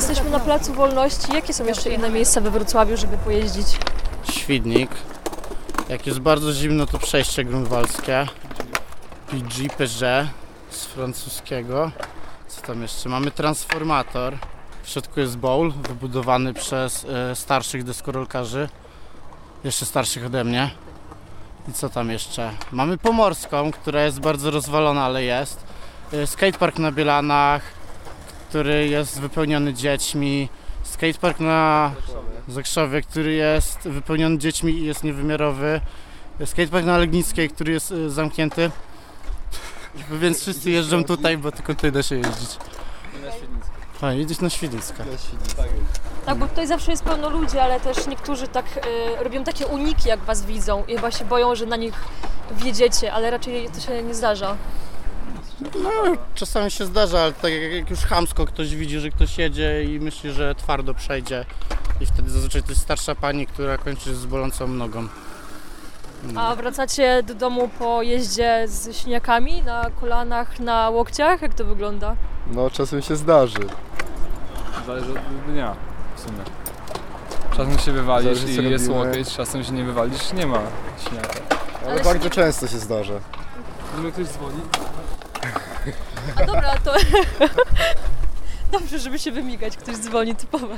Jesteśmy na Placu Wolności. Jakie są jeszcze inne miejsca we Wrocławiu, żeby pojeździć? Świdnik. Jak jest bardzo zimno, to przejście grunwaldzkie. PG, Peugeot z francuskiego. Co tam jeszcze? Mamy transformator. W środku jest bowl wybudowany przez e, starszych deskorolkarzy. Jeszcze starszych ode mnie. I co tam jeszcze? Mamy Pomorską, która jest bardzo rozwalona, ale jest. E, skatepark na Bielanach, który jest wypełniony dziećmi. Skatepark na Zakrzowie, który jest wypełniony dziećmi i jest niewymiarowy. Skatepark na Legnickiej, który jest y, zamknięty. Więc wszyscy jeżdżą tutaj, bo tylko tutaj da się jeździć. A, jedziesz na Świdnicka. Tak, bo tutaj zawsze jest pełno ludzi, ale też niektórzy tak y, robią takie uniki, jak was widzą i chyba się boją, że na nich wjedziecie, ale raczej to się nie zdarza. No, czasami się zdarza, ale tak jak już chamsko ktoś widzi, że ktoś jedzie i myśli, że twardo przejdzie. I wtedy zazwyczaj to jest starsza pani, która kończy z bolącą nogą. A wracacie do domu po jeździe z śniakami na kolanach, na łokciach? Jak to wygląda? No czasem się zdarzy. Zależy od dnia w sumie. Czasem się wywalisz Zależy, co i jest robimy. łokieć, czasem się nie wywalisz, nie ma śniaka. Ale, Ale bardzo się- często się zdarza. Gdyby ktoś dzwoni, A dobra, to... Dobrze, żeby się wymigać, ktoś dzwoni, typowe.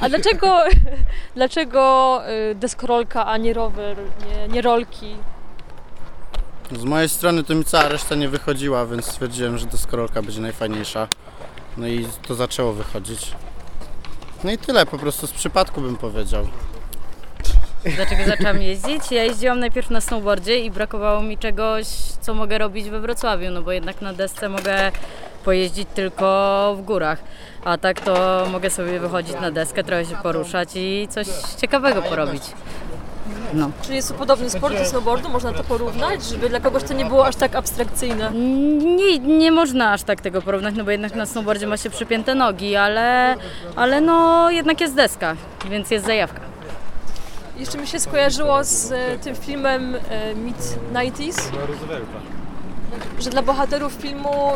A dlaczego, dlaczego y, deskorolka, a nie rower, nie, nie rolki? Z mojej strony to mi cała reszta nie wychodziła, więc stwierdziłem, że deskorolka będzie najfajniejsza. No i to zaczęło wychodzić. No i tyle, po prostu z przypadku bym powiedział. Dlaczego zaczęłam jeździć? Ja jeździłam najpierw na snowboardzie i brakowało mi czegoś, co mogę robić we Wrocławiu, no bo jednak na desce mogę pojeździć tylko w górach, a tak to mogę sobie wychodzić na deskę, trochę się poruszać i coś ciekawego porobić. No. Czy jest to podobny sport do snowboardu? Można to porównać, żeby dla kogoś to nie było aż tak abstrakcyjne? Nie, nie można aż tak tego porównać, no bo jednak na snowboardzie ma się przypięte nogi, ale, ale no jednak jest deska, więc jest zajawka. Jeszcze mi się skojarzyło z e, tym filmem e, Mid-90s, że dla bohaterów filmu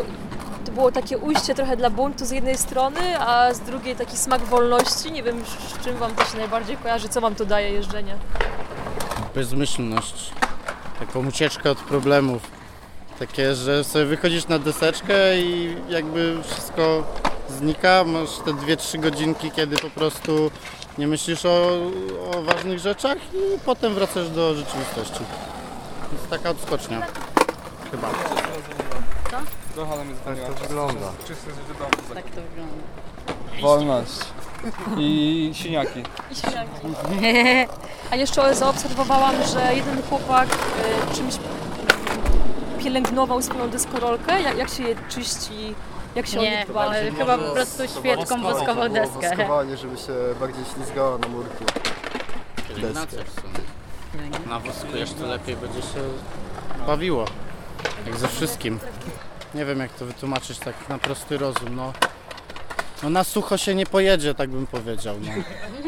to było takie ujście trochę dla buntu z jednej strony, a z drugiej taki smak wolności. Nie wiem, z czym Wam to się najbardziej kojarzy, co Wam to daje jeżdżenie. Bezmyślność, taką ucieczkę od problemów. Takie, że sobie wychodzisz na deseczkę i jakby wszystko znika. Masz te 2-3 godzinki, kiedy po prostu nie myślisz o, o ważnych rzeczach i potem wracasz do rzeczywistości. To jest taka odskocznia. Chyba. trochę nam jest Tak to wygląda. Tak to wygląda. Wolność. I siniaki. A jeszcze zaobserwowałam, że jeden chłopak e, czymś pielęgnował swoją deskorolkę. Jak, jak się je czyści, jak się o Nie, ale chyba po prostu świeczką woskową deskę. Woskowanie, żeby się bardziej ślizgała na murki. Pielęgnacja w sumie. Nawoskujesz, to lepiej będzie się bawiło. Jak ze wszystkim. Nie wiem jak to wytłumaczyć tak na prosty rozum. No, no na sucho się nie pojedzie, tak bym powiedział. No.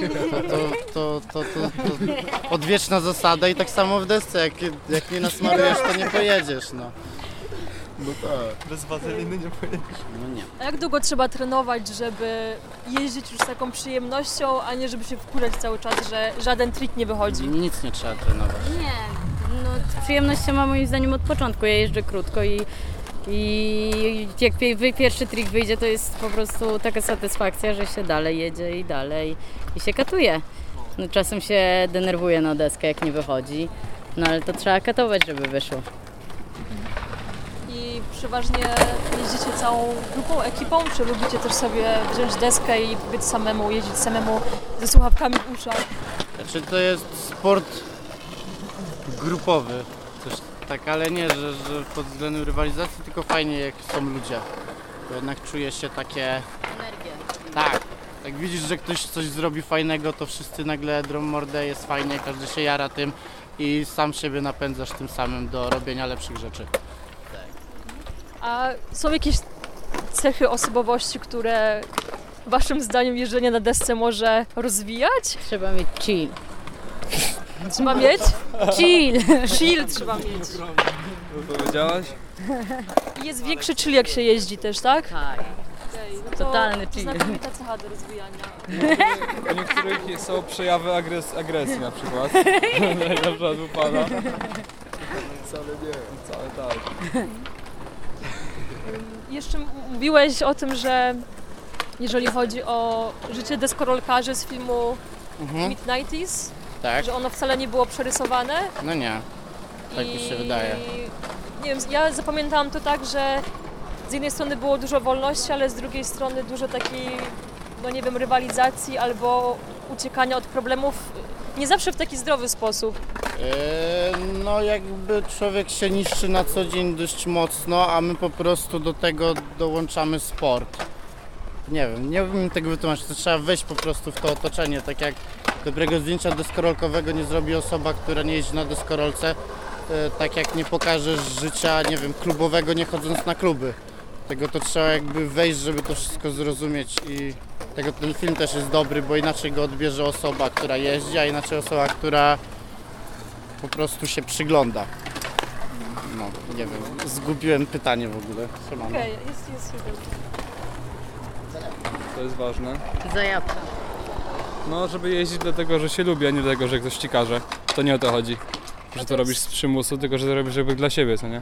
To, to, to, to, to, to odwieczna zasada i tak samo w desce. Jak, jak nie nasmarujesz, to nie pojedziesz. No, No tak. Bez wazeliny nie pojedziesz. no nie. A jak długo trzeba trenować, żeby jeździć już z taką przyjemnością, a nie żeby się wkurzać cały czas, że żaden trik nie wychodzi? Nic nie trzeba trenować. Nie, no przyjemność się ma moim zdaniem od początku. Ja jeżdżę krótko i, i jak pierwszy trik wyjdzie, to jest po prostu taka satysfakcja, że się dalej jedzie i dalej i się katuje. No, czasem się denerwuję na deskę, jak nie wychodzi, no ale to trzeba katować, żeby wyszło. I przeważnie jeździcie całą grupą, ekipą, czy lubicie też sobie wziąć deskę i być samemu, jeździć samemu ze słuchawkami w uszach? Znaczy to jest sport grupowy, coś tak, ale nie, że, że pod względem rywalizacji, tylko fajnie jak są ludzie. Bo jednak czuje się takie, Energia. tak, jak widzisz, że ktoś coś zrobi fajnego, to wszyscy nagle drą mordę, jest fajnie, każdy się jara tym i sam siebie napędzasz tym samym do robienia lepszych rzeczy. A są jakieś cechy osobowości, które waszym zdaniem jeżdżenie na desce może rozwijać? Trzeba mieć chill. Trzeba mieć? Chill! Chill trzeba mieć. Powiedziałaś? I jest większy chill jak się jeździ też, tak? Tak. Okej. no to, Totalny to chill. znakomita cecha do rozwijania. U niektórych są przejawy agres agresji na przykład. Na przykład upada. Wcale nie. Wcale tak. Jeszcze mówiłeś o tym, że jeżeli chodzi o życie deskorolkarzy z filmu Mhm. Mid-90s, Tak? że ono wcale nie było przerysowane. No nie. Tak mi się wydaje. Nie wiem, ja zapamiętałam to tak, że z jednej strony było dużo wolności, ale z drugiej strony dużo takiej, no nie wiem, rywalizacji albo uciekania od problemów. Nie zawsze w taki zdrowy sposób. Yy, No jakby człowiek się niszczy na co dzień dość mocno, a my po prostu do tego dołączamy sport. Nie wiem, nie umiem tego wytłumaczyć, to trzeba wejść po prostu w to otoczenie, tak jak dobrego zdjęcia deskorolkowego nie zrobi osoba, która nie jeździ na deskorolce, yy, tak jak nie pokażesz życia, nie wiem, klubowego nie chodząc na kluby. Tego to trzeba jakby wejść, żeby to wszystko zrozumieć i tego ten film też jest dobry, bo inaczej go odbierze osoba, która jeździ, a inaczej osoba, która po prostu się przygląda. No, nie wiem, zgubiłem pytanie w ogóle. Siemano. Okej, jest, jest, jest. To jest ważne. Zajawka. No, żeby jeździć dlatego, że się lubi, a nie dlatego, że ktoś ci każe. To nie o to chodzi. Że to robisz z przymusu, tylko że to robisz jakby dla siebie, co nie?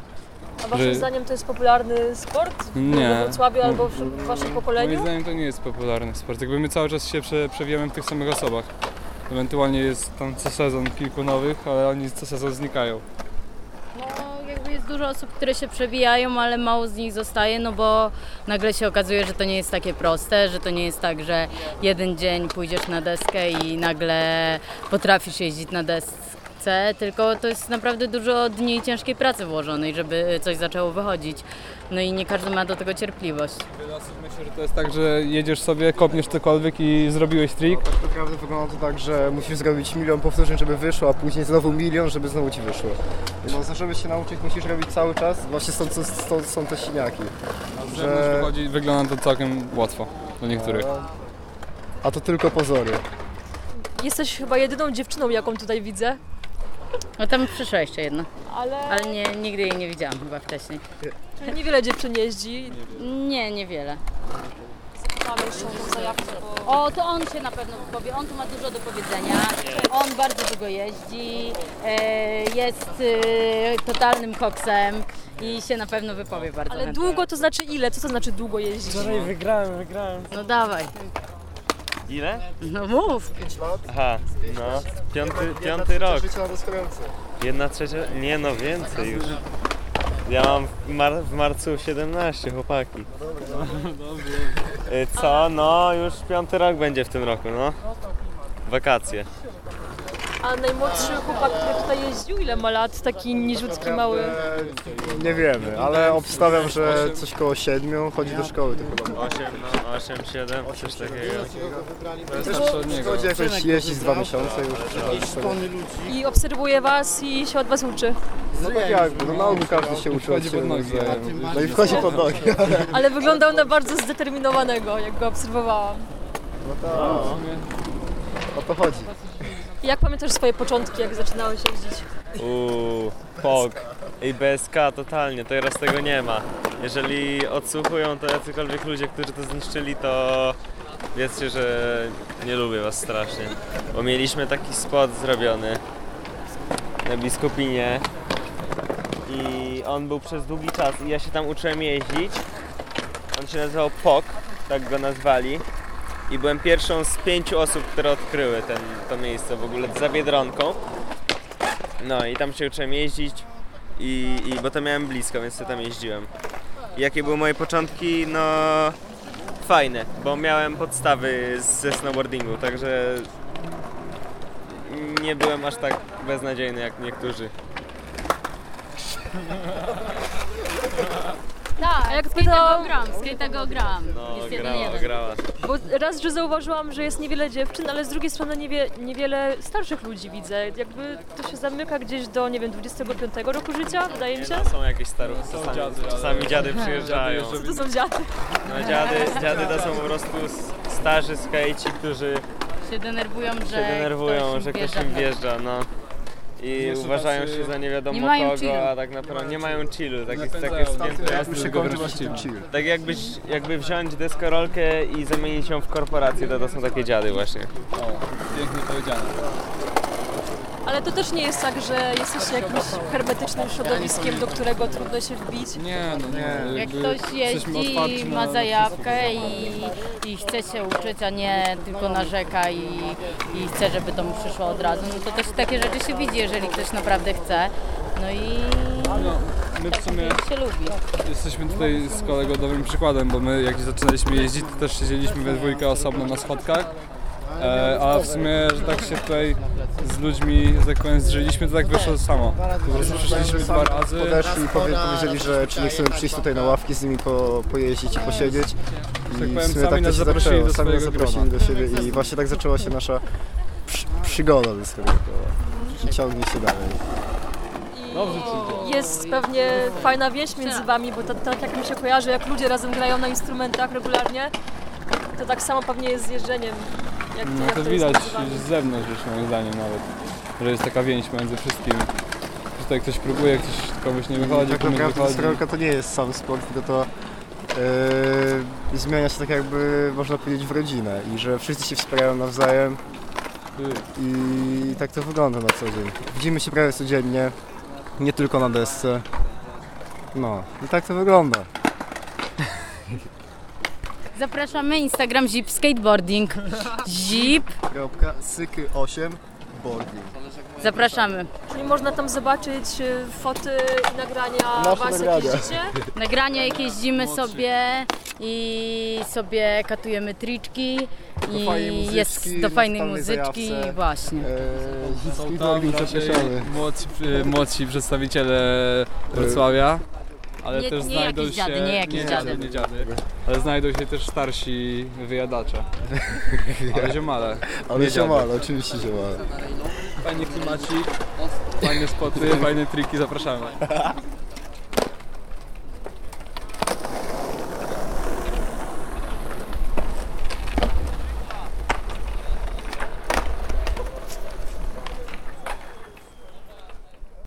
A waszym Że- zdaniem to jest popularny sport? Nie. We Wrocławiu albo w w waszym Moim pokoleniu? zdaniem to nie jest popularny sport. Jakby my cały czas się prze, przewijamy w tych samych osobach. Ewentualnie jest tam co sezon kilku nowych, ale oni co sezon znikają. No, jakby jest dużo osób, które się przewijają, ale mało z nich zostaje, no bo nagle się okazuje, że to nie jest takie proste, że to nie jest tak, że jeden dzień pójdziesz na deskę i nagle potrafisz jeździć na desce, tylko to jest naprawdę dużo dni ciężkiej pracy włożonej, żeby coś zaczęło wychodzić. No i nie każdy ma do tego cierpliwość. Wiele osób myśli, że to jest tak, że jedziesz sobie, kopniesz cokolwiek i zrobiłeś trik. Tak naprawdę wygląda to tak, że musisz zrobić milion powtórzeń, żeby wyszło, a później znowu milion, żeby znowu ci wyszło. No, żeby się nauczyć, musisz robić cały czas. Właśnie stąd, stąd są te siniaki. Zewnątrz Że- wychodzi, wygląda to całkiem łatwo dla niektórych. A to tylko pozory. Jesteś chyba jedyną dziewczyną, jaką tutaj widzę, No tam przyszła jeszcze jedna, ale, ale nie, nigdy jej nie widziałam chyba wcześniej. czyli niewiele dziewczyn jeździ. Nie, niewiele. Mamy jeszcze tą zajawkę, bo... O, to on się na pewno wypowie. On tu ma dużo do powiedzenia. On bardzo długo jeździ, e, jest e, totalnym koksem i się na pewno wypowie bardzo. Ale chętnie. długo to znaczy ile? Co to znaczy długo jeździć? Wczoraj wygrałem, wygrałem. No dawaj. Ile? No mów. 5 lat? Aha, no. Piąty, piąty rok. Życia na deskorolce. Jedna trzecia. Nie no, więcej już. Ja mam w, mar- w marcu 17, chłopaki. Y, Co? No, już piąty rok będzie w tym roku, no. Wakacje. A najmłodszy chłopak, który tutaj jeździł, ile ma lat? Taki niziutki, mały. Nie wiemy, ale obstawiam, że coś koło 7 chodzi do szkoły. To chyba. 8, no, 8, 7, coś takiego. To. Chodzi jakoś jeździć z dwa miesiące już. I obserwuje was i się od was uczy. No tak jakby, no na ogół każdy się uczy od Wchodzi siebie nawzajem. No i wchodzi pod nogi. Ale wyglądał na bardzo zdeterminowanego, jak go obserwowałam. No tak, o to chodzi. Jak pamiętasz swoje początki, jak zaczynałeś jeździć? Uuu, POG i BSK totalnie, teraz tego nie ma. Jeżeli odsłuchują to jacykolwiek ludzie, którzy to zniszczyli, to wiedzcie, że nie lubię was strasznie. Bo mieliśmy taki spot zrobiony na Biskupinie i on był przez długi czas i ja się tam uczyłem jeździć. On się nazywał POG, tak go nazwali. I byłem pierwszą z pięciu osób, które odkryły ten, to miejsce w ogóle za Biedronką. No i tam się uczyłem jeździć i, i bo to miałem blisko, więc ja tam jeździłem. Jakie były moje początki? No fajne, bo miałem podstawy ze snowboardingu, także nie byłem aż tak beznadziejny jak niektórzy. Tak, A jak skate'a gram, skate'a gram. No jest jeden grała, jeden. grała. Bo raz, że zauważyłam, że jest niewiele dziewczyn, ale z drugiej strony niewie, niewiele starszych ludzi widzę. Jakby to się zamyka gdzieś do, nie wiem, 25 roku życia, wydaje mi Nie, się. no, są jakieś staruchy, czasami, dziady, ale- czasami dziady przyjeżdżają. Co to są dziady? No dziady, dziady to są po prostu starzy skejci, którzy Się denerwują, że się denerwują, ktoś że ktoś im wjeżdża, no. I jeszcze uważają tacy- się za nie wiadomo Nie mają kogo, chillu. a tak naprawdę nie mają chillu, tak jest takie nas. spięte. Już się kończy właśnie ten chill. Tak jakbyś, jakby wziąć deskorolkę i zamienić ją w korporację, to to są takie dziady właśnie. O, pięknie powiedziane. Ale to też nie jest tak, że jesteście jakimś hermetycznym środowiskiem, do którego trudno się wbić. Nie, no nie. Jak ktoś jeździ, na- ma zajawkę i, i chce się uczyć, a nie tylko narzeka i, i chce, żeby to mu przyszło od razu, no to też takie rzeczy się widzi, jeżeli ktoś naprawdę chce. No i No, my w sumie się lubi. jesteśmy tutaj z kolegą dobrym przykładem, bo my jak zaczynaliśmy jeździć, to też siedzieliśmy we dwójkę osobno na schodkach. E, a w sumie, że tak się tutaj z ludźmi, że tak powiem, zżyliśmy, to tak wyszło samo. Po prostu przyszliśmy dwa razy. Podeszli i powie, powiedzieli, że czy nie chcemy przyjść tutaj na ławki z nimi po, pojeździć i posiedzieć. I Tak powiem, w sumie sami tak to nas się zaprosili zaczęło. do Sami nas swojego zaprosili grona. do siebie i właśnie tak zaczęła się nasza przy, przygoda do swojego koła. I ciągnie się dalej. Jest pewnie fajna więź między wami, bo to, tak jak mi się kojarzy, jak ludzie razem grają na instrumentach regularnie, to tak samo pewnie jest z jeżdżeniem. No to widać z zewnątrz już moim zdaniem nawet, że jest taka więź między wszystkimi. Że Tutaj ktoś próbuje, ktoś komuś nie wychodzi, tak komuś naprawdę wychodzi. to nie jest sam sport, tylko to yy, zmienia się tak jakby, można powiedzieć, w rodzinę i że wszyscy się wspierają nawzajem i tak to wygląda na co dzień. Widzimy się prawie codziennie, nie tylko na desce. No i tak to wygląda. Zapraszamy Instagram Zip Skateboarding. Zip, Kropka, syky 8, boarding. zapraszamy. Czyli można tam zobaczyć y, foty i nagrania Nasze was, nagrania. jak jeździcie. Nagrania jak jeździmy sobie i sobie katujemy triczki fajnej i muzyczki, jest do fajnej totalnej muzyczki zajawce. właśnie. Eee, Są tam skateboarding raczej zapraszamy. młodsi, y, młodsi przedstawiciele Wrocławia, ale Nie- też nie znajdą jakieś się... dziady, nie jakieś dziady. nie dziady. Ale znajdą się też starsi wyjadacze. Ale ziomale. Ale nie ziomale, oczywiście ziomale. Fajny klimacik, fajne spoty, fajne triki, zapraszamy.